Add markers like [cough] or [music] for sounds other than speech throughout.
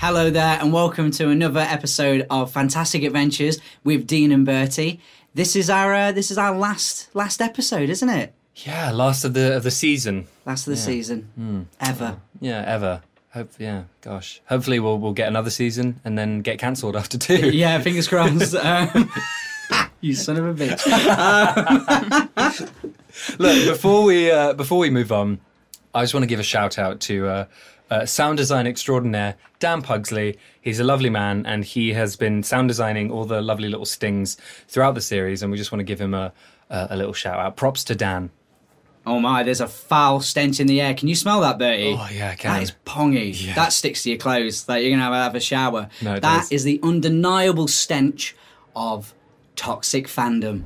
Hello there, and welcome to another episode of Fantastic Adventures with Dean and Bertie. This is our uh, this is our last last episode, isn't it? Yeah, last of the of the season. Last of the season ever. Yeah, ever. Hope yeah, gosh. Hopefully we'll we'll get another season and then get cancelled after two. [laughs] Yeah, fingers crossed. [laughs] um, [laughs] you son of a bitch. Look, before we uh, before we move on, I just want to give a shout out to uh, uh, sound design extraordinaire Dan Pugsley. He's a lovely man, and he has been sound designing all the lovely little stings throughout the series. And we just want to give him a a, a little shout out. Props to Dan. Oh my, there's a foul stench in the air. Can you smell that, Bertie? Oh, yeah, I can. That is pongy. Yeah. That sticks to your clothes. That you're gonna have, have a shower. No, it That is the undeniable stench of toxic fandom.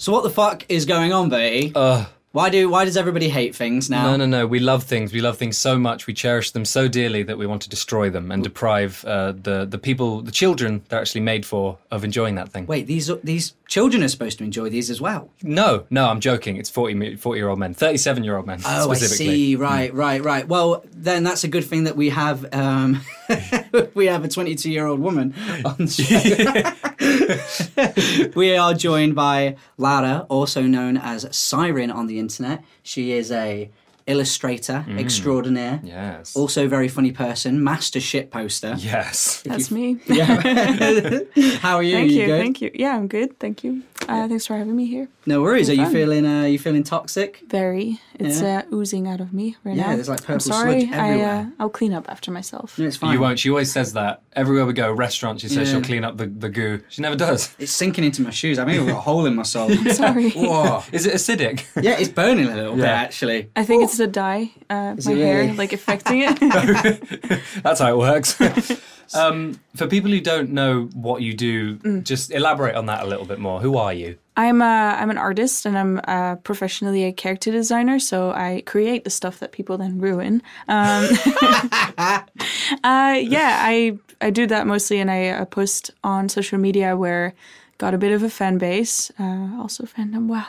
So what the fuck is going on, Bertie? Ugh. why do why does everybody hate things now? No, no, no. We love things. We love things so much. We cherish them so dearly that we want to destroy them and deprive uh, the the people, the children they're actually made for, of enjoying that thing. Wait, these these children are supposed to enjoy these as well. No, no, I'm joking. It's 40, 40 year old men, 37 year old men Oh, I see. Right, right, right. Well, then that's a good thing that we have um, [laughs] we have a 22 year old woman on the [laughs] show. [laughs] we are joined by Lara, also known as Siren on the internet. She is a illustrator extraordinaire. Mm. Yes. Also, very funny person, master shit poster. Yes. That's me. [laughs] yeah. [laughs] How are you? thank you. good? Thank you. Yeah, I'm good. Thank you. Uh, thanks for having me here. No worries. Are you feeling? Uh, you feeling toxic? Very. It's Yeah. uh, oozing out of me right Yeah, now. Yeah, there's, like, I'm purple sorry. sludge I, uh, everywhere. I'll clean up after myself. No, it's fine. You won't. She always says that. Everywhere we go, restaurant, she says Yeah. she'll clean up the, the goo. She never does. It's sinking into my shoes. I mean, I've got a hole in my soul. [laughs] Sorry. Whoa. Is it acidic? Yeah, it's burning a little bit actually. I think it's the dye, uh, my it hair, really? like affecting it. [laughs] That's how it works. [laughs] um, for people who don't know what you do, Mm. just elaborate on that a little bit more. Who are you? I'm uh, I'm an artist and I'm uh, professionally a character designer, so I create the stuff that people then ruin. Um, [laughs] uh, yeah, I I do that mostly, and I uh, post on social media where got a bit of a fan base, uh, also fandom. Wow,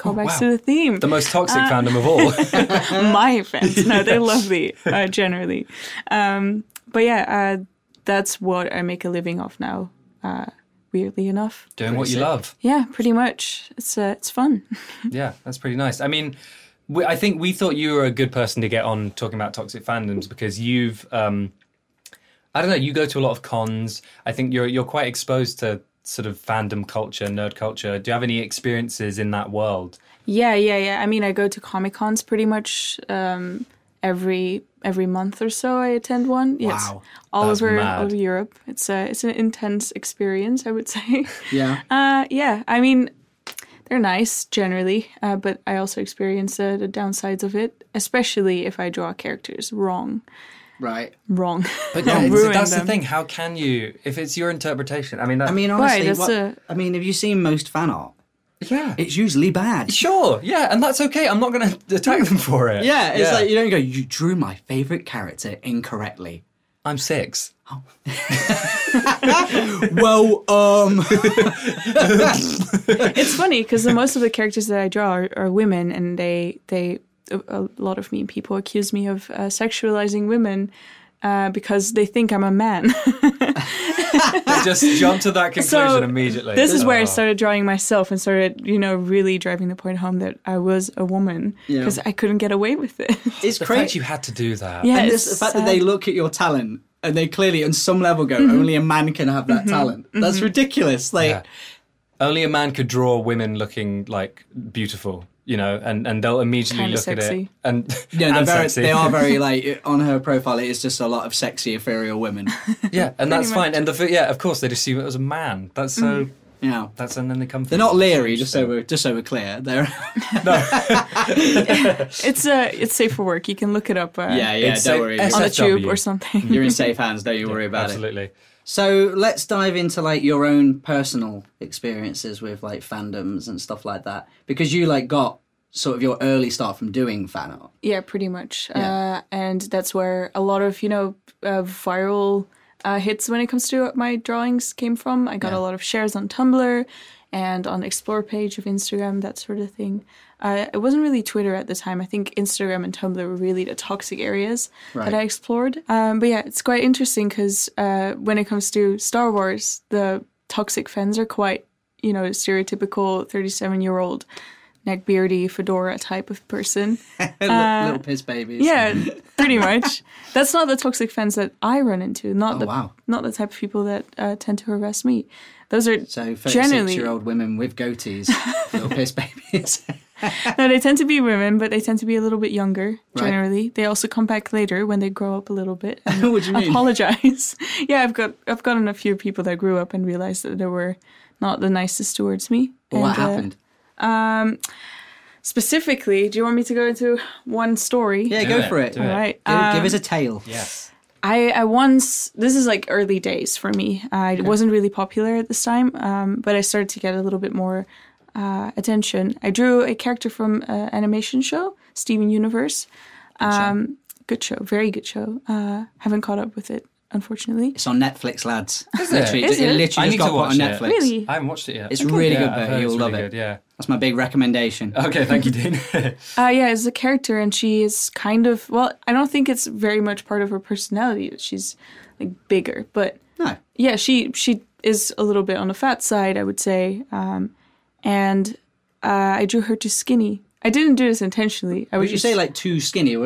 callbacks wow. to the theme. The most toxic Uh, fandom of all. [laughs] My fans, [laughs] no, they're lovely uh, generally. Um, but yeah, uh, that's what I make a living off now. Uh, weirdly enough, Doing what you sick. love. yeah, pretty much. It's uh, it's fun. [laughs] Yeah, that's pretty nice. I mean, we, I think we thought you were a good person to get on talking about toxic fandoms because you've, um, I don't know, you go to a lot of cons. I think you're you're quite exposed to sort of fandom culture, nerd culture. Do you have any experiences in that world? Yeah, yeah, yeah. I mean, I go to Comic Cons pretty much um, every every month or so. I attend one. Yes, Wow. all over mad. all over Europe. It's a it's an intense experience, I would say. [laughs] Yeah. Uh, yeah, I mean, they're nice generally, uh, but I also experience uh, the downsides of it, especially if I draw characters wrong. Right. Wrong. But I'll [laughs] yeah, ruin that's the thing. How can you, if it's your interpretation? I mean, that, I mean, honestly, that's what, a- I mean, have you seen most fan art? yeah, It's usually bad. sure, yeah, and that's okay. I'm not going [laughs] to attack them for it. Yeah, it's like you don't go. You drew my favorite character incorrectly. I'm six. [laughs] well, um, it's funny because most of the characters that I draw are, are women, and they they a, a lot of mean people accuse me of uh, sexualizing women uh, because they think I'm a man. [laughs] They just jump to that conclusion so immediately. this is where I Oh. started drawing myself and started, you know, really driving the point home that I was a woman Yeah. because I couldn't get away with it. [laughs] it's The fact crazy. you had to do that. yeah, and it's this, the fact that they look at your talent and they clearly, on some level, go, Mm-hmm. only a man can have that talent. That's ridiculous. Like, Yeah. Only a man could draw women looking like beautiful. You know, and, and they'll immediately Kinda look at it and Yeah, [laughs] they're and very, sexy. they are very [laughs] like on her profile. It is just a lot of sexy ethereal women. [laughs] yeah, and that's Pretty fine. And the yeah, of course, they'd assume it was a man. That's so. Yeah, That's and then they come. they're not leery. Just so we're just so we're clear. They're It's uh, it's safe for work. You can look it up. Uh, yeah, yeah. It's don't a- worry. S- on the tube or something. You're in safe hands. Don't you worry about it. Absolutely. So let's dive into like your own personal experiences with like fandoms and stuff like that, because you like got sort of your early start from doing fan art. Yeah, pretty much. Yeah. Uh, and that's where a lot of, you know, uh, viral uh, hits when it comes to my drawings came from. I got Yeah. a lot of shares on Tumblr and on Explore page of Instagram, that sort of thing. Uh, it wasn't really Twitter at the time. I think Instagram and Tumblr were really the toxic areas Right. that I explored. Um, but yeah, it's quite interesting because uh, when it comes to Star Wars, the toxic fans are quite, you know, stereotypical 37 year old neckbeardy fedora type of person. [laughs] little, little piss babies. Yeah, [laughs] pretty much. That's not the toxic fans that I run into. Not Oh, the wow. not the type of people that uh, tend to harass me. Those are So 36 generally year old women with goatees, [laughs] little piss babies. no. They tend to be women, but they tend to be a little bit younger. Right. Generally, they also come back later when they grow up a little bit and what do you mean? apologize. yeah, I've got I've gotten a few people that grew up and realized that they were not the nicest towards me. What And, uh, happened? specifically, do you want me to go into one story? Yeah, Do go it, for it. do Give, it. All right. give um, us a tale. Yes. I, I once this is like early days for me. I wasn't really popular at this time, um, but I started to get a little bit more uh, attention. I drew a character from an animation show, Steven Universe. Um, good show, very good show. Uh, haven't caught up with it, unfortunately. It's on Netflix, lads. Is it? literally, Is it? it? literally I just need got to put on watch it. Netflix. Really? I haven't watched it yet. It's really Yeah, good, I've Bert. heard You'll love really it. Good, yeah. That's my big recommendation. [laughs] Okay, thank you, Dean. [laughs] Uh, yeah, as a character, and she is kind of well. I don't think it's very much part of her personality that she's like bigger, but No. yeah, she she is a little bit on the fat side, I would say. Um, and uh, I drew her too skinny. I didn't do this intentionally. I Would was you just, say like too skinny?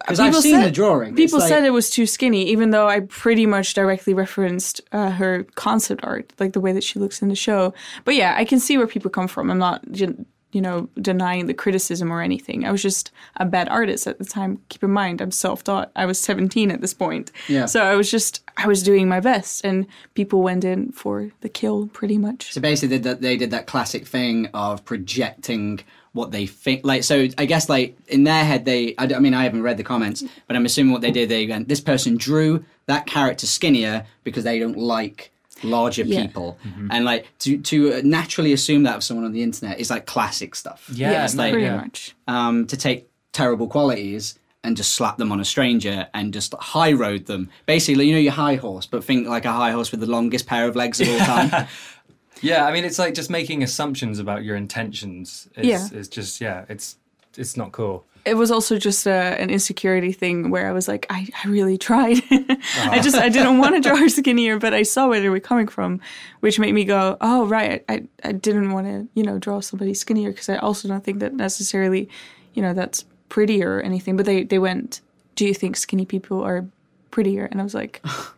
Because I've People seen said- the drawing. People like- said it was too skinny, even though I pretty much directly referenced uh, her concept art, like the way that she looks in the show. But yeah, I can see where people come from. I'm not, you you know, denying the criticism or anything. I was just a bad artist at the time. Keep in mind, I'm self-taught. I was 17 at this point. Yeah. So I was just, I was doing my best, and people went in for the kill, pretty much. So basically, they did that, they did that classic thing of projecting what they think. Like, so I guess like in their head, they—I mean, I haven't read the comments, but I'm assuming what they did. They went, this person drew that character skinnier because they don't like larger Yeah. people, and like to to naturally assume that of someone on the internet is like classic stuff. Yeah, it's no, like pretty yeah. much. um, to take terrible qualities and just slap them on a stranger and just high road them. Basically, you know your high horse, but think like a high horse with the longest pair of legs of all time. [laughs] Yeah, I mean, it's like just making assumptions about your intentions. Is, Yeah. is just yeah, it's it's not cool. it was also just a, an insecurity thing where I was like, I, I really tried. [laughs] I just I didn't want to draw her skinnier, but I saw where they were coming from, which made me go, oh right, I I didn't want to you know draw somebody skinnier because I also don't think that necessarily, you know, that's prettier or anything. But they they went, do you think skinny people are prettier? And I was like, [laughs]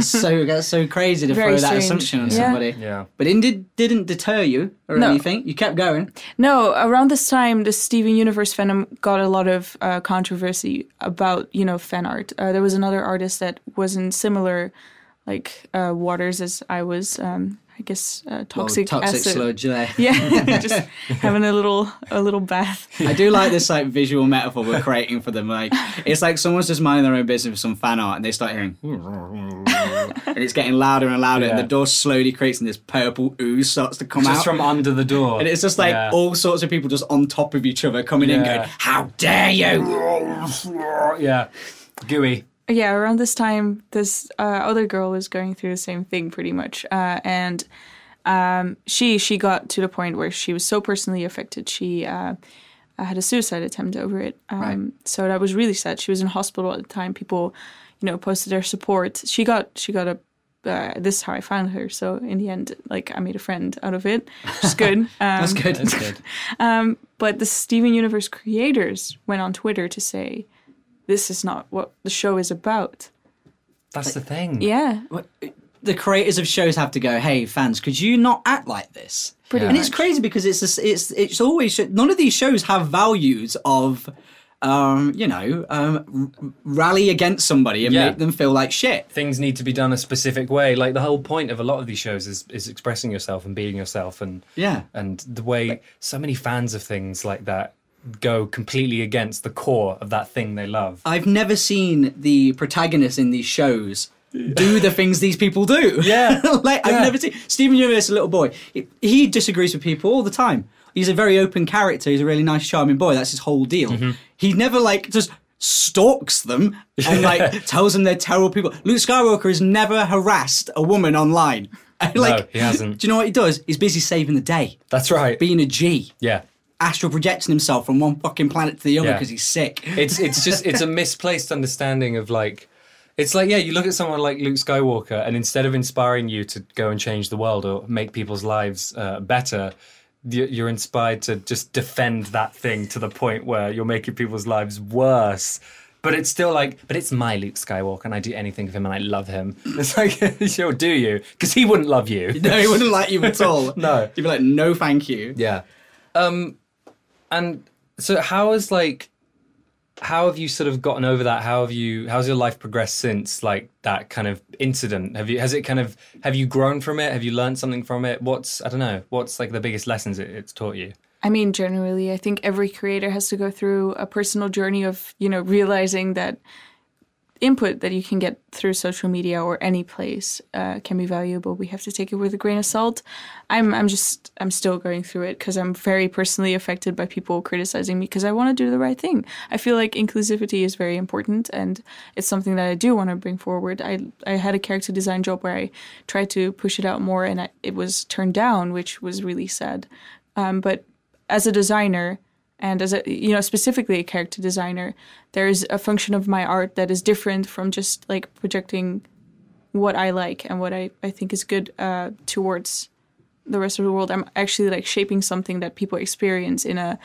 so that's so crazy to Very throw that strange. assumption on Yeah. somebody. Yeah. But it did, didn't deter you or No. anything. You kept going. No, around this time, the Steven Universe fandom got a lot of uh, controversy about, you know, fan art. Uh, there was another artist that was in similar, like, uh, waters as I was. Um, I guess uh, Well, toxic, toxic acid. sludge there. [laughs] Yeah, [laughs] just having a little a little bath. I do like this like visual metaphor we're creating for them. Like it's like someone's just minding their own business with some fan art, and they start hearing, [laughs] and it's getting louder and louder, and the door slowly creates, and this purple ooze starts to come Just out from under the door. And it's just like Yeah. all sorts of people just on top of each other coming in going, How dare you? yeah, gooey. Yeah, around this time, this uh, other girl was going through the same thing pretty much, uh, and um, she she got to the point where she was so personally affected. She uh, had a suicide attempt over it. Um, Right. So that was really sad. She was in hospital at the time. People, you know, posted their support. She got she got a. Uh, this is how I found her. So in the end, like I made a friend out of it, which is good. [laughs] Um, That's good. That's good. [laughs] um, but the Steven Universe creators went on Twitter to say, "This is not what the show is about." That's the thing. Yeah, the creators of shows have to go, Hey, fans, could you not act like this? Pretty and it's crazy because it's a s it's it's always none of these shows have values of um, you know um, r- rally against somebody and Yeah. make them feel like shit. things need to be done a specific way. Like the whole point of a lot of these shows is is expressing yourself and being yourself, and Yeah. and the way so many fans of things like that go completely against the core of that thing they love. I've never seen the protagonists in these shows do the things these people do. Yeah. [laughs] like Yeah. I've never seen Steven Universe, a little boy. He, he disagrees with people all the time. He's a very open character. He's a really nice, charming boy. That's his whole deal. Mm-hmm. He never like just stalks them and [laughs] like tells them they're terrible people. Luke Skywalker has never harassed a woman online. [laughs] And, like, he hasn't. Do you know what he does? He's busy saving the day, That's right. being a G, yeah. Astral projecting himself from one fucking planet to the other Yeah. because he's sick. [laughs] it's it's just it's a [laughs] misplaced understanding of like it's like yeah you look at someone like luke skywalker and instead of inspiring you to go and change the world or make people's lives uh, better you- you're inspired to just defend that thing to the point where you're making people's lives worse but it's still like but it's my luke skywalker and i do anything for him and i love him [laughs] it's like sure do you because he wouldn't love you No, he wouldn't like you at all. No. He'd be like, no, thank you. Yeah. Um and so how is like how have you sort of gotten over that? How have you how's your life progressed since like that kind of incident? Have you has it kind of have you grown from it? Have you learned something from it? What's I don't know, what's like the biggest lessons it, it's taught you? I mean, generally, I think every creator has to go through a personal journey of, you know, realizing that input that you can get through social media or any place uh, can be valuable. We have to take it with a grain of salt. I'm, I'm just, I'm still going through it because I'm very personally affected by people criticizing me because I want to do the right thing. I feel like inclusivity is very important and it's something that I do want to bring forward. I, I had a character design job where I tried to push it out more and I, it was turned down, which was really sad. Um, but as a designer and as a you know specifically a character designer there's a function of my art that is different from just like projecting what i like and what i, I think is good uh, towards the rest of the world. I'm actually like shaping something that people experience in a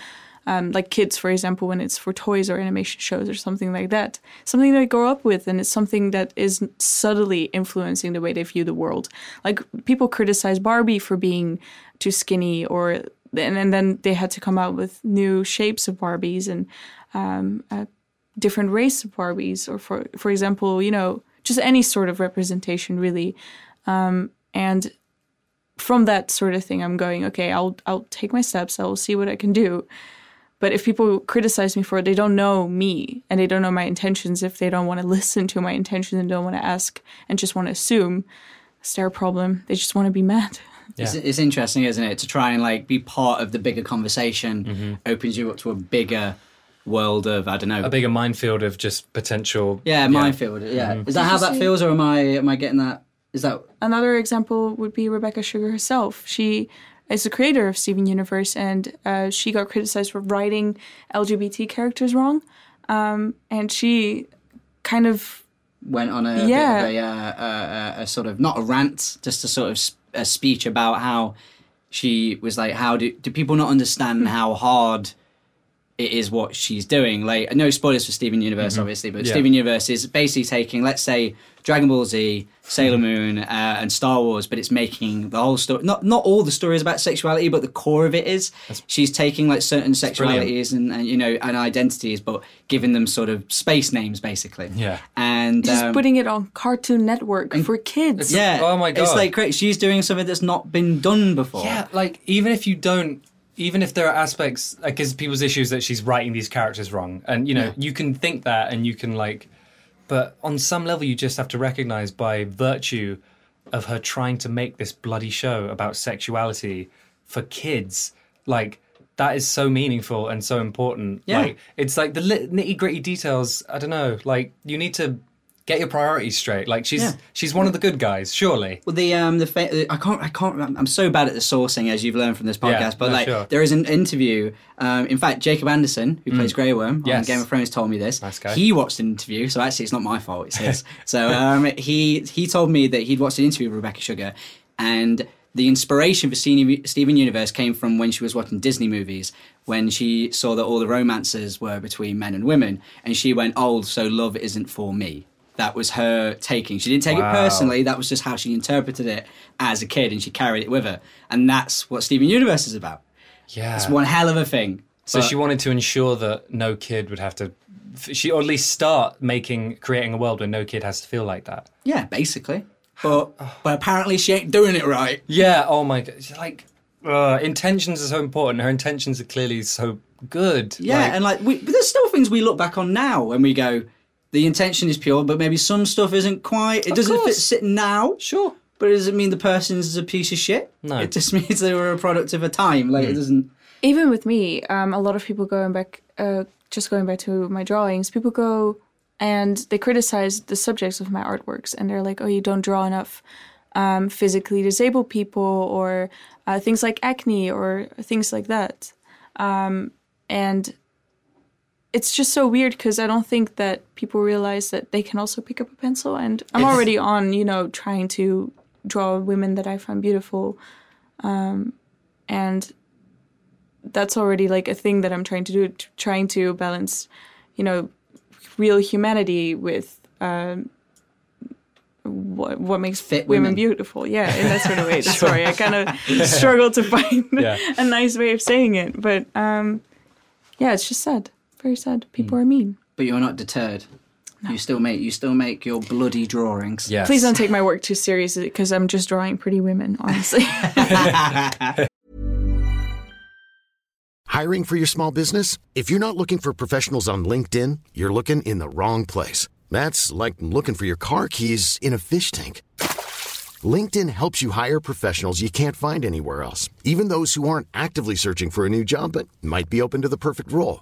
um, like kids for example when it's for toys or animation shows or something like that. Something they grow up with and it's something that is subtly influencing the way they view the world. Like people criticize barbie for being too skinny or and, and then they had to come out with new shapes of barbies and um, a different race of barbies or for for example you know just any sort of representation really. Um, and from that sort of thing i'm going okay i'll i'll take my steps. I'll see what i can do. But if people criticize me for it they don't know me and they don't know my intentions. If they don't want to listen to my intentions and don't want to ask and just want to assume it's their problem. They just want to be mad [laughs] It's, it's interesting, isn't it? To try and like be part of the bigger conversation opens you up to a bigger world of I don't know. A bigger minefield of just potential yeah, minefield. Yeah, is that how that feels, or am I am I getting that? Is that another example would be Rebecca Sugar herself. She is the creator of Steven Universe, and uh, she got criticized for writing LGBT characters wrong. Um, and she kind of went on a Yeah. bit of a, uh, uh, a sort of not a rant, just to sort of s- a speech about how she was like, how do do people not understand how hard it is what she's doing? Like, no spoilers for Steven Universe, obviously, but Yeah. Steven Universe is basically taking, let's say, Dragon Ball Z, Sailor Moon, uh, and Star Wars, but it's making the whole story. Not not all the stories about sexuality, but the core of it is. she's taking like certain sexualities and, and you know and identities, but giving them sort of space names, basically. Yeah. and just um, putting it on Cartoon Network for kids. yeah. Oh my god, It's God. like great. She's doing something that's not been done before. Yeah, like even if you don't, even if there are aspects, like, because people's issues that she's writing these characters wrong, and you know, you can think that, and you can like, but on some level, you just have to recognize by virtue of her trying to make this bloody show about sexuality for kids, like. That is so meaningful and so important. Yeah. Like it's like the nitty gritty details. I don't know. Like you need to get your priorities straight. Like she's Yeah. she's one of the good guys, surely. Well, the um the fa- I can't I can't I'm so bad at the sourcing as you've learned from this podcast. Yeah, but like sure. there is an interview. Um, in fact, Jacob Anderson, who plays Grey Worm on Mm. Game of Thrones, told me this. Nice guy. He watched an interview, so actually it's not my fault. It's his. [laughs] so um, he he told me that he'd watched an interview with Rebecca Sugar, and the inspiration for Steven Universe came from when she was watching Disney movies, when she saw that all the romances were between men and women, and she went, "Oh, so love isn't for me." That was her taking. She didn't take Wow. it personally. That was just how she interpreted it as a kid, and she carried it with her. And that's what Steven Universe is about. Yeah. It's one hell of a thing. So But- she wanted to ensure that no kid would have to, she or at least start making creating a world where no kid has to feel like that. yeah, basically. But but apparently she ain't doing it right. Yeah. Oh my god. She's Like, uh, intentions are so important. Her intentions are clearly so good. Yeah, Like, and like we, but there's still things we look back on now and we go, the intention is pure, but maybe some stuff isn't quite. It Of doesn't fit course. sit now. sure. But it doesn't mean the person's a piece of shit. No. It just [laughs] means they were a product of a time. Like it doesn't. even with me, um, a lot of people going back, uh, just going back to my drawings, people go and they criticize the subjects of my artworks, and they're like, "Oh, you don't draw enough um, physically disabled people, or uh, things like acne, or things like that." Um, and it's just so weird because I don't think that people realize that they can also pick up a pencil, and I'm It's- already on, you know, trying to draw women that I find beautiful, um, and that's already like a thing that I'm trying to do, t- trying to balance, you know, real humanity with um, what what makes Fit women, women. beautiful. Yeah, in that sort of way. [laughs] Sorry, I kind of [laughs] struggle to find Yeah. [laughs] a nice way of saying it, but um, yeah, it's just sad, very sad. People hmm. are mean. But you're not deterred. You still make you still make your bloody drawings. Yes. Please don't take my work too seriously because I'm just drawing pretty women, honestly. [laughs] Hiring for your small business? If you're not looking for professionals on LinkedIn, you're looking in the wrong place. That's like looking for your car keys in a fish tank. LinkedIn helps you hire professionals you can't find anywhere else, even those who aren't actively searching for a new job but might be open to the perfect role.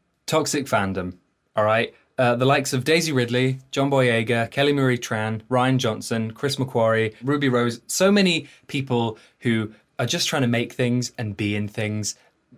Toxic fandom. All right. Uh, the likes of Daisy Ridley, John Boyega, Kelly Marie Tran, Rian Johnson, Chris McQuarrie, Ruby Rose, so many people who are just trying to make things and be in things,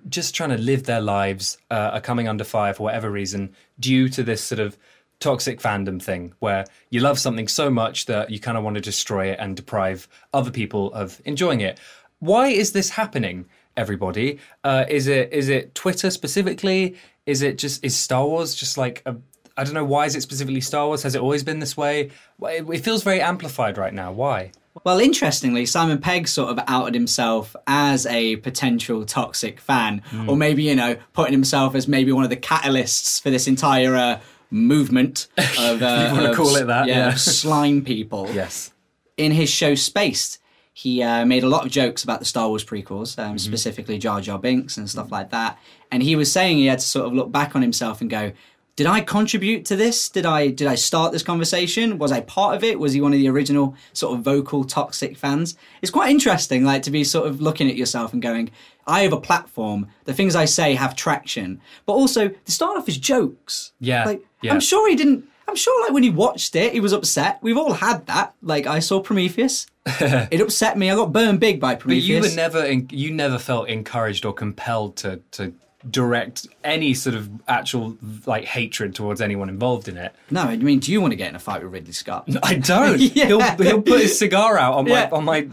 just trying to live their lives, uh, are coming under fire for whatever reason due to this sort of toxic fandom thing where you love something so much that you kind of want to destroy it and deprive other people of enjoying it. Why is this happening, everybody? Uh, is it is it Twitter specifically? Is it just is Star Wars just like a I don't know why is it specifically Star Wars? Has it always been this way? It, feels very amplified right now. Why? Well, interestingly, Simon Pegg sort of outed himself as a potential toxic fan, or maybe you know, putting himself as maybe one of the catalysts for this entire uh, movement [laughs] of. Uh, wanna of- call it that, yeah. of slime people. Yes. in his show Spaced, he uh, made a lot of jokes about the Star Wars prequels, Mm-hmm. um, specifically Jar Jar Binks and stuff like that. And he was saying he had to sort of look back on himself and go, "Did I contribute to this? Did I did I start this conversation? Was I part of it? Was he one of the original sort of vocal toxic fans?" It's quite interesting, like to be sort of looking at yourself and going, "I have a platform. The things I say have traction." But also, they start off as jokes. Yeah, like yeah. I'm sure he didn't. I'm sure, like when he watched it, he was upset. We've all had that. Like I saw Prometheus, [laughs] it upset me. I got burned big by Prometheus. But you were never in, you never felt encouraged or compelled to to direct any sort of actual like hatred towards anyone involved in it. no, I mean, do you want to get in a fight with Ridley Scott? [laughs] I don't. [laughs] Yeah. He'll he'll put his cigar out on Yeah. my on my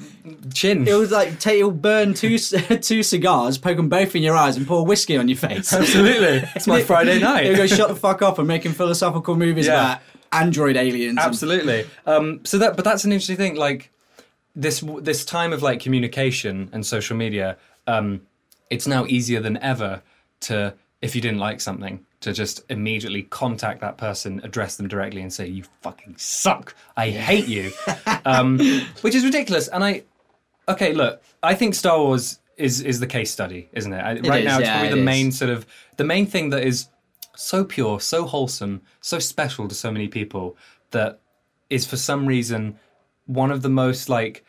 chin. It was like take, he'll burn two [laughs] two cigars, poke them both in your eyes, and pour whiskey on your face. Absolutely, it's my Friday night. He'll go shut the fuck up and making philosophical movies Yeah. about android aliens. and- Absolutely. Um, so that, but that's an interesting thing. Like this, this time of like communication and social media, um, it's now easier than ever to, if you didn't like something, to just immediately contact that person, address them directly, and say, "You fucking suck. I hate you," um, [laughs] which is ridiculous. And I, okay, look, I think Star Wars is is the case study, isn't it? I, right is, now, it's yeah, probably it the is. main sort of the main thing that is so pure, so wholesome, so special to so many people that is for some reason one of the most like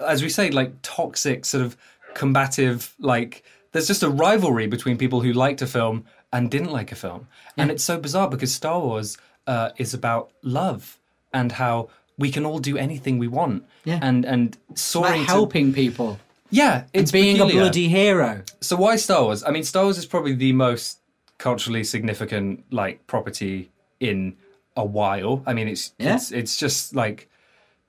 as we say like toxic sort of combative like there's just a rivalry between people who liked a film and didn't like a film and it's so bizarre because star wars uh, is about love and how we can all do anything we want Yeah. and and soaring to- helping people, yeah it's being peculiar. a bloody hero. So why Star Wars? I mean, Star Wars is probably the most culturally significant like property in a while. I mean, it's Yeah. it's it's just like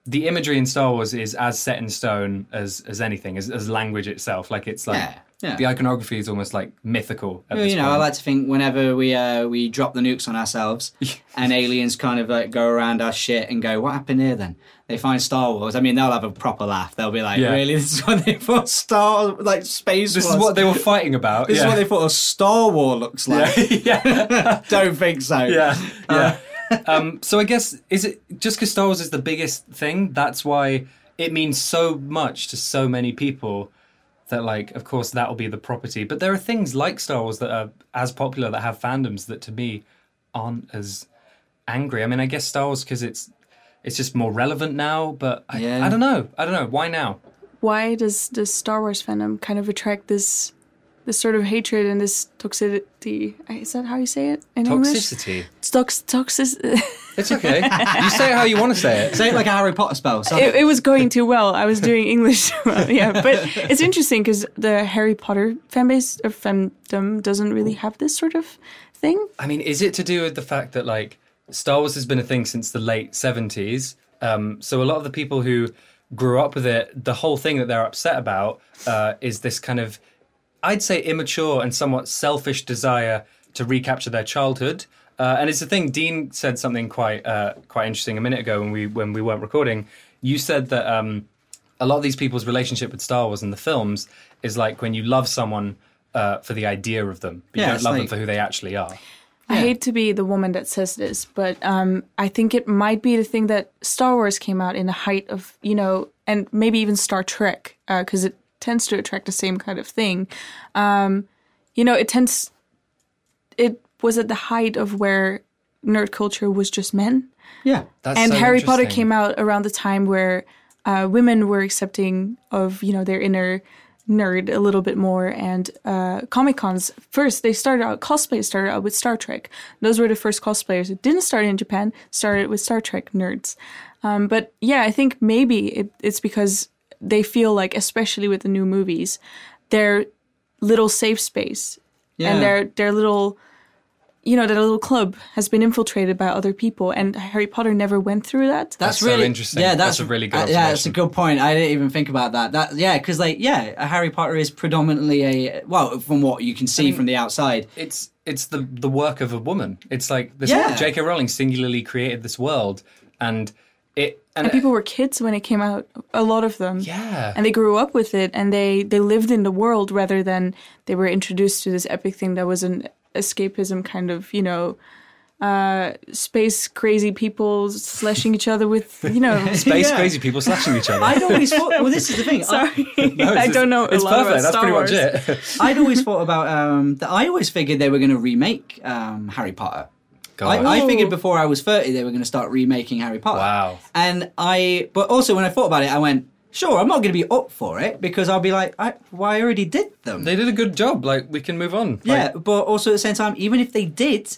the imagery in Star Wars is as set in stone as as anything, as, as language itself. Like it's like Yeah, yeah. the iconography is almost like mythical. Well, you know, I like to think whenever we uh, we drop the nukes on ourselves, [laughs] and aliens kind of like go around our shit and go, "What happened here?" Then they find Star Wars. I mean, they'll have a proper laugh. They'll be like, Yeah. "Really? [laughs] This is what they thought Star like space this was. is what they were fighting about. This yeah. is what they thought a Star War looks like." [laughs] yeah. Don't think so. yeah, yeah. um, so I guess is it just because Star Wars is the biggest thing? That's why it means so much to so many people. That like, of course, that will be the property. But there are things like Star Wars that are as popular that have fandoms that to me aren't as angry. I mean, I guess Star Wars because it's it's just more relevant now. But I, Yeah. I don't know. I don't know why now. Why does the Star Wars fandom kind of attract this this sort of hatred and this toxicity? Is that how you say it in English? Toxicity. It's tox toxic. [laughs] It's okay. you say it how you want to say it. Say it like a Harry Potter spell. So it, it was going too well. I was doing English well, yeah. But it's interesting because the Harry Potter fan base or fandom doesn't really have this sort of thing. I mean, is it to do with the fact that like Star Wars has been a thing since the late seventies? Um, so a lot of the people who grew up with it, the whole thing that they're upset about uh, is this kind of, I'd say, immature and somewhat selfish desire to recapture their childhood. Uh, and it's the thing. Dean said something quite uh, quite interesting a minute ago when we when we weren't recording. You said that um, a lot of these people's relationship with Star Wars and the films is like when you love someone uh, for the idea of them, but you Yeah, don't it's love them for who they actually are. I hate to be the woman that says this, but um, I think it might be the thing that Star Wars came out in the height of, you know, and maybe even Star Trek, because it tends to attract the same kind of thing. Um, you know, it tends, it was at the height of where nerd culture was just men. yeah, That's and so Harry Potter came out around the time where uh, women were accepting of you know their inner nerd a little bit more. And uh, comic cons first they started out cosplay started out with star trek. Those were the first cosplayers. It didn't start in japan started with star trek nerds. Um, but yeah i think maybe it, it's because they feel like especially with the new movies their little safe space Yeah. and their their little you know their little club has been infiltrated by other people and harry potter never went through that That's, so really interesting. Yeah, That's that's, a really good uh, yeah, it's a good point. I didn't even think about that. That yeah, because like yeah, a Harry Potter is predominantly a well, from what you can see from the outside. it's it's the the work of a woman. It's like this. Yeah. J.K. Rowling singularly created this world, and it and, and people were kids when it came out a lot of them yeah, and they grew up with it and they they lived in the world rather than they were introduced to this epic thing that was an escapism kind of you know uh space crazy people slashing each other with you know [laughs] space Yeah. crazy people slashing each other. I'd always thought. Well, this is the thing. [laughs] I, sorry [laughs] No, i don't know a It's lot perfect. That's Star pretty Wars. much it. I'd always thought about um, that. I always figured they were going to remake um, Harry Potter. God. I, I figured before I was 30 they were going to start remaking Harry Potter. Wow. And I, but also when I thought about it, I went, sure, I'm not going to be up for it because I'll be like, I, well, I already did them. they did a good job. Like we can move on. yeah, Like, but also at the same time, even if they did,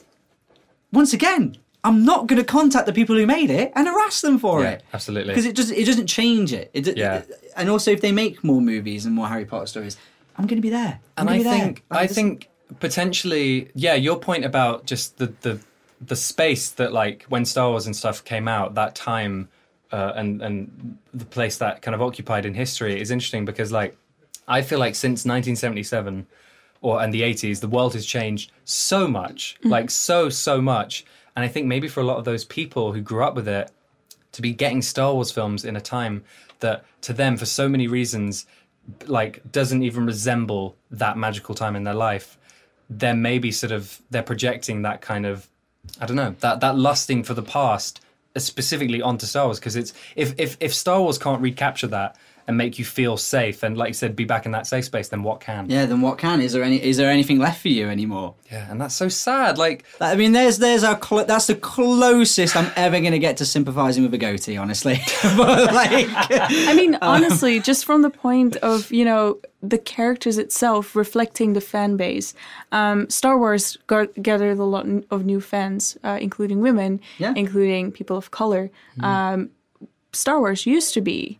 once again, I'm not going to contact the people who made it and harass them for Yeah, it. absolutely. Because it just it doesn't change it. it Yeah. And also, if they make more movies and more Harry Potter stories, I'm going to be there. I'm and I be there. think Like, I this- think potentially, yeah, your point about just the the the space that like when Star Wars and stuff came out, that time uh, and and the place that kind of occupied in history is interesting because like I feel like since 1977 or and the 80s, the world has changed so much, like so so much, and I think maybe for a lot of those people who grew up with it, to be getting Star Wars films in a time that to them for so many reasons like doesn't even resemble that magical time in their life there may be sort of they're projecting that kind of I don't know that that lusting for the past uh, specifically onto Star Wars because it's if if if Star Wars can't recapture that and make you feel safe and like you said be back in that safe space then what can Yeah, then what can? Is there any? Is there anything left for you anymore? yeah and that's so sad like I mean, there's there's our cl- that's the closest I'm ever going to get to sympathising with a goatee, honestly. [laughs] but like, I mean, honestly, just from the point of you know the characters itself reflecting the fan base, um, Star Wars gar- gathered a lot of new fans, uh, including women, Yeah. including people of color. Um, Star Wars used to be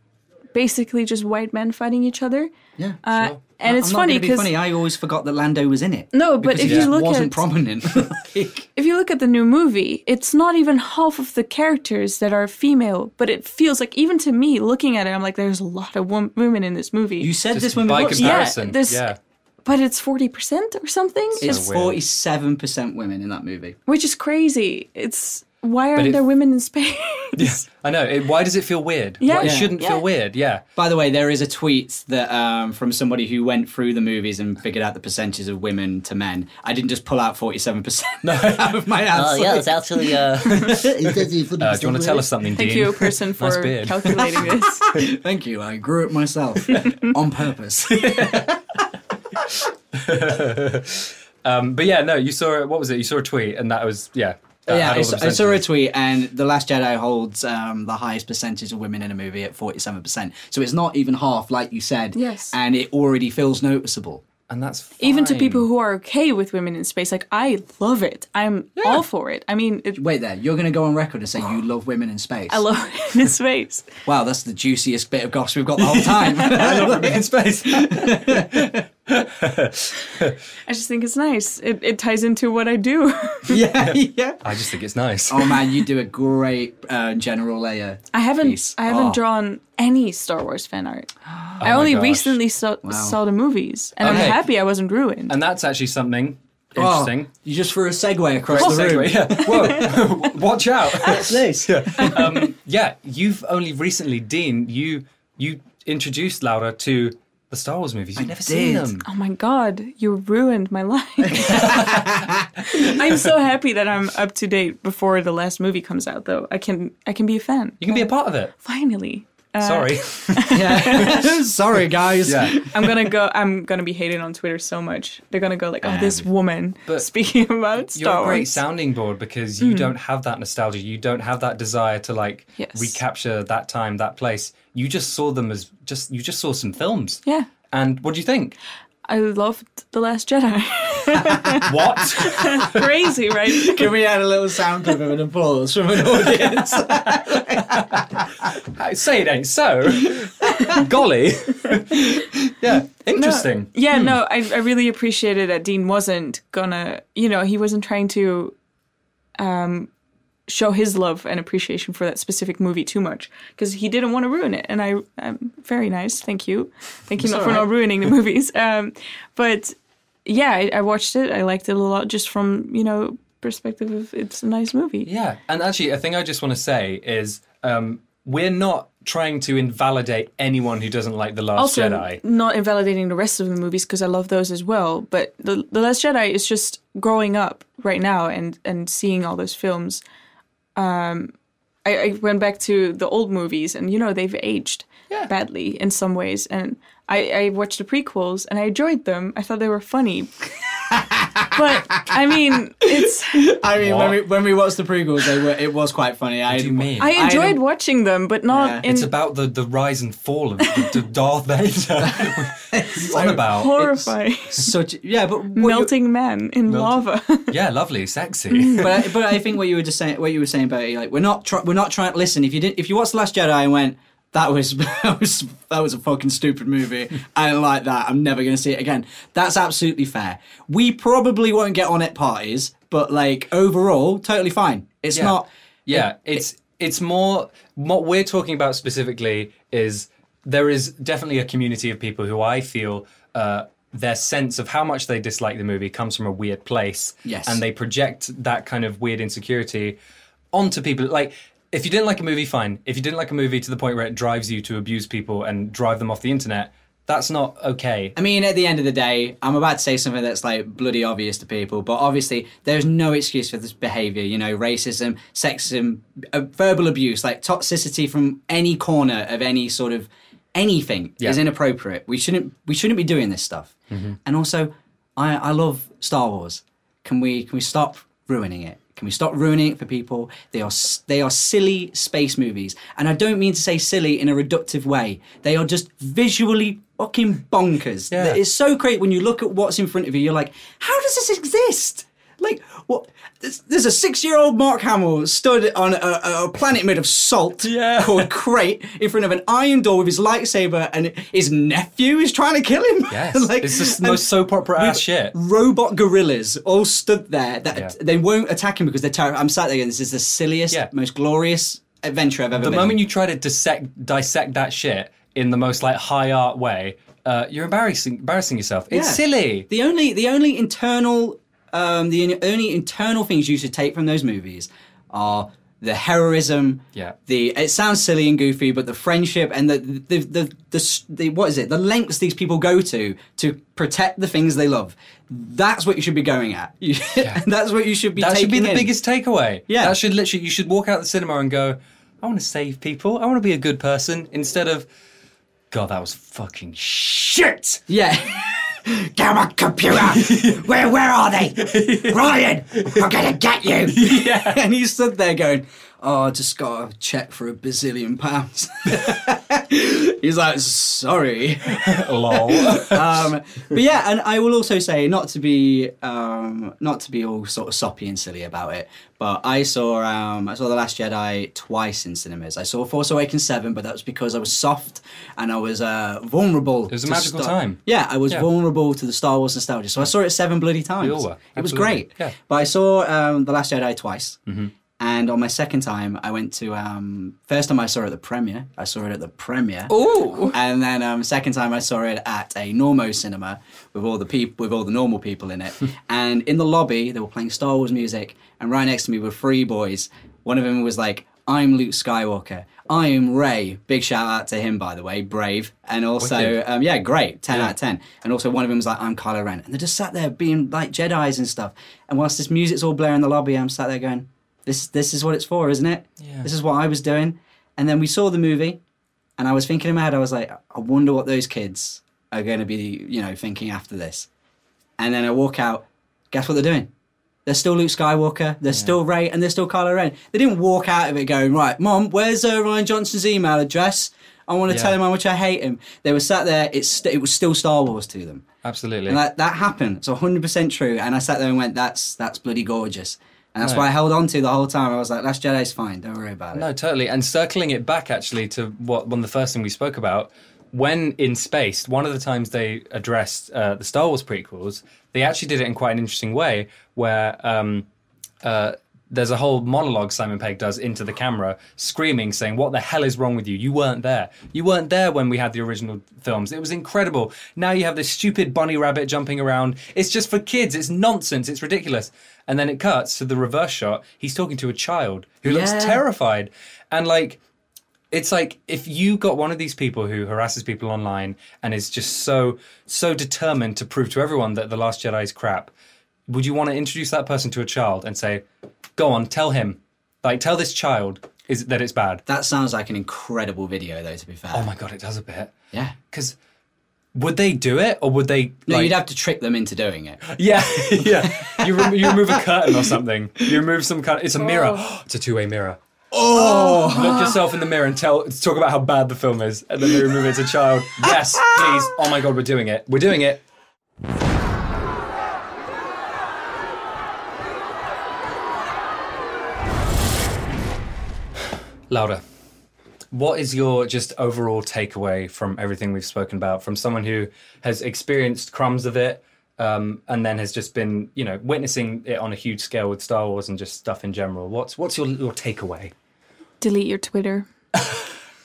basically just white men fighting each other. yeah, Uh, sure. and it's I'm not funny gonna funny. I always forgot that Lando was in it. No, but because if he you just look wasn't at- prominent. [laughs] Like, If you look at the new movie, it's not even half of the characters that are female, but it feels like even to me, looking at it, I'm like, there's a lot of wom- women in this movie. you said just this when we by watched comparison it. there's- yeah but it's forty percent or something. It's forty-seven percent women in that movie. which is crazy. It's why aren't it- there women in [laughs] space? I know it, why does it feel weird Yeah. Why- it Yeah. shouldn't Yeah. feel weird yeah By the way, there is a tweet that um, from somebody who went through the movies and figured out the percentages of women to men. I didn't just pull out forty-seven percent [laughs] out of my Oh answer. yeah, it's actually. Uh, [laughs] uh, do you want to tell us something Thank Dean? you, person, for beard. calculating this. Thank you. I grew it myself on purpose. Um, but yeah, no, you saw what was it? You saw a tweet, and that was yeah. That yeah, had I saw, I saw a percentages. tweet, and The Last Jedi holds um, the highest percentage of women in a movie at forty-seven percent. So it's not even half, like you said. Yes. and it already feels noticeable. and that's Even to people who are okay with women in space, like I love it. I'm all for it. I mean, it, Wait there, you're going to go on record and say you love women in space. I love it in [laughs] space. Wow, that's the juiciest bit of gossip we've got the whole time. [laughs] I love women in space. [laughs] [laughs] I just think it's nice. It, it ties into what I do. [laughs] yeah, yeah. I just think it's nice. Oh man, you do a great uh, General Leia. I haven't piece. I haven't Oh. drawn any Star Wars fan art. I only gosh. recently saw, saw the movies, and Okay. I'm happy I wasn't ruined. And that's actually something Oh, interesting. you just threw a segue across Oh, the room. segue, yeah. Whoa, [laughs] watch out. That's nice. um, yeah, you've only recently, Dean, you you introduced Laura to the Star Wars movies. You've never seen them. Oh my god, you ruined my life. [laughs] I'm so happy that I'm up to date before the last movie comes out though. I can I can be a fan. You can be a part of it. Finally. Uh, Sorry. [laughs] Yeah. [laughs] Sorry, guys. yeah. I'm gonna go I'm gonna be hated on Twitter so much. They're gonna go like, Oh, this woman But speaking [laughs] about Star You're a great Wars. sounding board because you don't have that nostalgia. You don't have that desire to like Yes. recapture that time, that place. You just saw them as just you just saw some films. Yeah. And what do you think? I loved The Last Jedi. [laughs] What? Crazy, right? [laughs] Can we add a little sound clip of an applause from an audience? I [laughs] say it ain't so. Golly. yeah. Interesting. Yeah, no, I, I really appreciated that Dean wasn't gonna, you know, he wasn't trying to um, show his love and appreciation for that specific movie too much because he didn't want to ruin it. And I, I'm very nice, thank you, thank you not, for not ruining the movies. Um, but yeah, I, I watched it. I liked it a lot, just from you know perspective of it's a nice movie. Yeah, and actually, a thing I just want to say is um, we're not trying to invalidate anyone who doesn't like the Last also Jedi. not invalidating the rest of the movies because I love those as well. But the the Last Jedi is just growing up right now and and seeing all those films. Um, I, I went back to the old movies and you know they've aged badly in some ways, and I, I watched the prequels and I enjoyed them. I thought they were funny. [laughs] but I mean, it's I mean, when we when we watched the prequels, they were it was quite funny. I do you mean? I enjoyed didn't- watching them, but not Yeah. in it's about the, the rise and fall of the, the Darth Vader. [laughs] what are on about? horrifying, such yeah, but what you- melting man in lava. [laughs] Yeah, lovely, sexy. Mm. but I, but I think what you were just saying, what you were saying about it, like we're not try, we're not trying. Listen, if you did, if you watched the Last Jedi and went, that was [laughs] that was that was a fucking stupid movie. I don't like that. I'm never going to see it again. That's absolutely fair. We probably won't get on at parties, but like overall, totally fine. It's Yeah. not. Yeah, it's it's more what we're talking about specifically is there is definitely a community of people who I feel uh, their sense of how much they dislike the movie comes from a weird place. Yes. and they project that kind of weird insecurity onto people. Like, if you didn't like a movie, fine. If you didn't like a movie to the point where it drives you to abuse people and drive them off the internet, That's not okay. I mean, at the end of the day, I'm about to say something that's like bloody obvious to people, but obviously, there's no excuse for this behavior. You know, racism, sexism, uh, verbal abuse, like toxicity from any corner of any sort of anything Yeah. is inappropriate. We shouldn't we shouldn't be doing this stuff. And also, I I love Star Wars. Can we can we stop ruining it? Can we stop ruining it for people? They are they are silly space movies, and I don't mean to say silly in a reductive way. They are just visually fucking bonkers. Yeah. It's so great when you look at what's in front of you. You're like, how does this exist? Like, what? There's, there's a six-year-old Mark Hamill stood on a, a, planet made of salt Yeah. called Crait in front of an iron door with his lightsaber, and his nephew is trying to kill him. [laughs] Yes, Like, it's just the most soap opera ass shit. Robot gorillas all stood there. That Yeah. they won't attack him because they're terrified. I'm sat there. This is the silliest, Yeah. most glorious adventure I've ever The moment on. you try to dissect dissect that shit in the most like high art way, uh, you're embarrassing embarrassing yourself. It's Yeah. silly. The only the only internal um, the only internal things you should take from those movies are the heroism. Yeah. The it sounds silly and goofy, but the friendship and the the the, the, s- the what is it? The lengths these people go to to protect the things they love. That's what you should be going at. [laughs] You, that's what you should be. That should be the in. biggest takeaway. Yeah. That should literally you should walk out the cinema and go, I want to save people. I want to be a good person instead of God, that was fucking shit. Yeah. [laughs] Get on my computer! [laughs] where where are they? [laughs] Rian! I'm gonna get you! Yeah. [laughs] and he stood there going, "Oh, I just got a check for a bazillion pounds." [laughs] He's like, "Sorry." [laughs] Lol. um, but yeah, and I will also say, not to be, um, not to be all sort of soppy and silly about it, but I saw, um, I saw the Last Jedi twice in cinemas. I saw Force Awakens seven, but that was because I was soft and I was uh, vulnerable. It was a magical Star- time. Yeah, I was Yeah. vulnerable to the Star Wars nostalgia, so I saw it seven bloody times. We all were, It was great. Yeah. But I saw um, the Last Jedi twice. Mm-hmm. And on my second time, I went to um, first time I saw it at the premiere. I saw it at the premiere. Ooh. And then um, second time I saw it at a Normo cinema with all the people, with all the normal people in it. [laughs] and in the lobby, they were playing Star Wars music, and right next to me were three boys. One of them was like, "I'm Luke Skywalker. I am Rey." Big shout out to him, by the way, brave. And also, um, yeah, great, ten out of ten. And also, one of them was like, "I'm Kylo Ren," and they just sat there being like Jedi's and stuff. And whilst this music's all blaring in the lobby, I'm sat there going, "This, this is what it's for, isn't it? Yeah. This is what I was doing." And then we saw the movie, and I was thinking in my head, I was like, I wonder what those kids are going to be, you know, thinking after this. And then I walk out. Guess what they're doing? They're still Luke Skywalker. They're still Rey, and they're still Kylo Ren. They didn't walk out of it going, right, Mom, where's uh, Rian Johnson's email address? I want to Yeah. tell him how much I hate him. They were sat there. It's st- it was still Star Wars to them, Absolutely. and that that happened. It's hundred percent true. And I sat there and went, "That's that's bloody gorgeous." And that's No. why I held on to the whole time. I was like, "Last Jedi's fine. Don't worry about it." No, totally. And circling it back actually to what one of the first thing we spoke about, when in Spaced, one of the times they addressed uh, the Star Wars prequels, they actually did it in quite an interesting way, where um, uh, there's a whole monologue Simon Pegg does into the camera, screaming, saying, "What the hell is wrong with you? You weren't there. You weren't there when we had the original films. It was incredible. Now you have this stupid bunny rabbit jumping around. It's just for kids. It's nonsense. It's ridiculous." And then it cuts to the reverse shot. He's talking to a child who looks terrified, and like it's like if you got one of these people who harasses people online and is just so so determined to prove to everyone that the last jedi is crap would you want to introduce that person to a child and say go on tell him like tell this child is that it's bad That sounds like an incredible video, though. To be fair. oh my god it does a bit Yeah. because would they do it or would they No, like- you'd have to trick them into doing it. [laughs] yeah [laughs] yeah you, rem- you remove a curtain or something you remove some kind Of, it's a mirror oh. [gasps] it's a two-way mirror Oh, [gasps] look yourself in the mirror and tell talk about how bad the film is, and then they remove it as a child. Yes, please. Oh my god, we're doing it. We're doing it. Louder. What is your just overall takeaway from everything we've spoken about? From someone who has experienced crumbs of it, um, and then has just been, you know, witnessing it on a huge scale with Star Wars and just stuff in general. What's what's your your takeaway? Delete your Twitter. [laughs]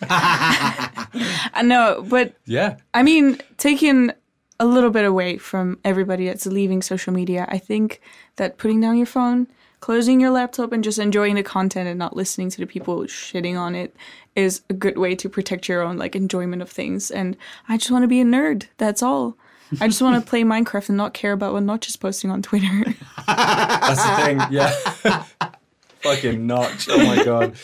I know, but Yeah. I mean, taking a little bit away from everybody that's leaving social media, I think that putting down your phone, closing your laptop and just enjoying the content and not listening to the people shitting on it is a good way to protect your own like enjoyment of things. And I just want to be a nerd. That's all. I just want to play Minecraft and not care about what Notch is posting on Twitter. [laughs] That's the thing. Yeah. [laughs] Fucking notch. Oh my god.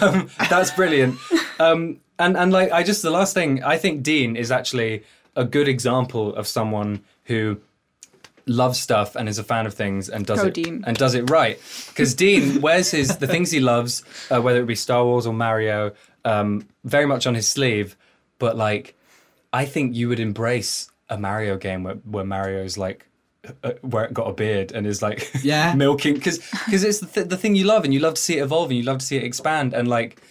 Um, that's brilliant. Um, and and like I just the last thing I think Dean is actually a good example of someone who loves stuff and is a fan of things and does Go it Dean. and does it right. Because Dean wears his the things he loves, uh, whether it be Star Wars or Mario, um, very much on his sleeve. But like, I think you would embrace a Mario game where, where Mario's like. Uh, where it got a beard and is like [laughs] Yeah. milking because because it's the, th- the thing you love and you love to see it evolve and you love to see it expand and like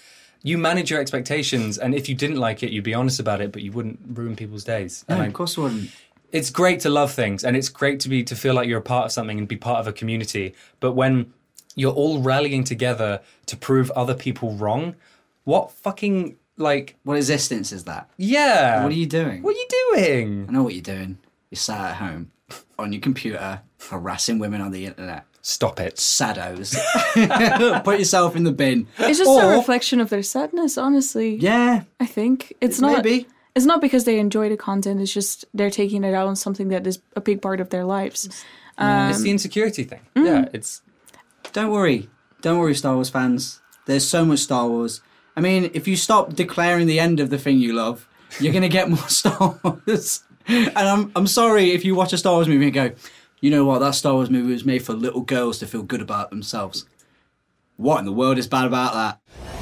you manage your expectations and if you didn't like it you'd be honest about it but you wouldn't ruin people's days No, and I- of course I wouldn't. It's great to love things and it's great to be to feel like you're a part of something and be part of a community but when you're all rallying together to prove other people wrong what fucking like What existence is that? yeah What are you doing? what are you doing I know what you're doing. You're sat at home on your computer harassing women on the internet. stop it Saddos. [laughs] Put yourself in the bin. It's just Or- a reflection of their sadness, honestly. Yeah, I think it's not. maybe. It's not because they enjoy the content. It's just they're taking it out on something that is a big part of their lives. it's the um, insecurity thing mm. yeah it's Don't worry. Don't worry, Star Wars fans. There's so much Star Wars. I mean, if you stop declaring the end of the thing you love, you're going to get [laughs] more Star Wars. And I'm, I'm sorry if you watch a Star Wars movie and go, you know what, that Star Wars movie was made for little girls to feel good about themselves. What in the world is bad about that?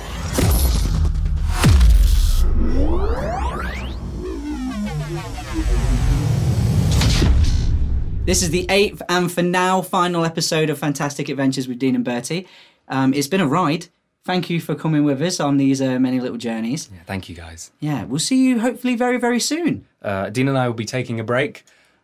This is the eighth and for now final episode of Fantastic Adventures with Dean and Bertie. Um, it's been a ride. Thank you for coming with us on these uh, many little journeys. yeah, thank you guys Yeah, we'll see you hopefully very, very soon. uh, dean and i will be taking a break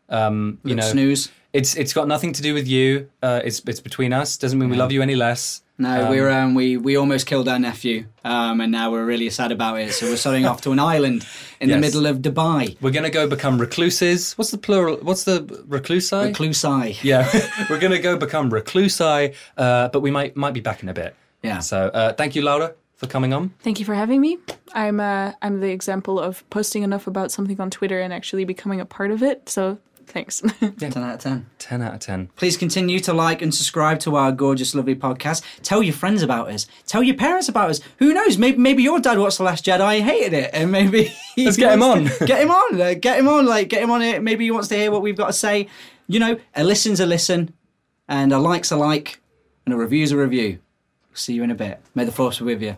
um you Little know snooze. It's it's got nothing to do with you uh it's it's between us doesn't mean we love you any less No, we're um, we we almost killed our nephew, um, and now we're really sad about it. So we're starting off to an island in the middle of Dubai, We're gonna go become recluses. What's the plural? What's the reclusi? Reclusai. yeah, [laughs] we're gonna go become reclusi, uh, but we might might be back in a bit. Yeah. So uh, thank you, Laura, for coming on. Thank you for having me. I'm uh, I'm the example of posting enough about something on Twitter and actually becoming a part of it. So thanks. [laughs] Ten out of ten. Ten out of ten. Please continue to like and subscribe to our gorgeous, lovely podcast. Tell your friends about us. Tell your parents about us. Who knows? Maybe maybe your dad watched The Last Jedi and hated it, and maybe he Let's get him wants to- on. get him on. uh, get him on. Like get him on it. Maybe he wants to hear what we've got to say. You know, a listen's a listen, and a like's a like, and a review's a review. See you in a bit. May the force be with you.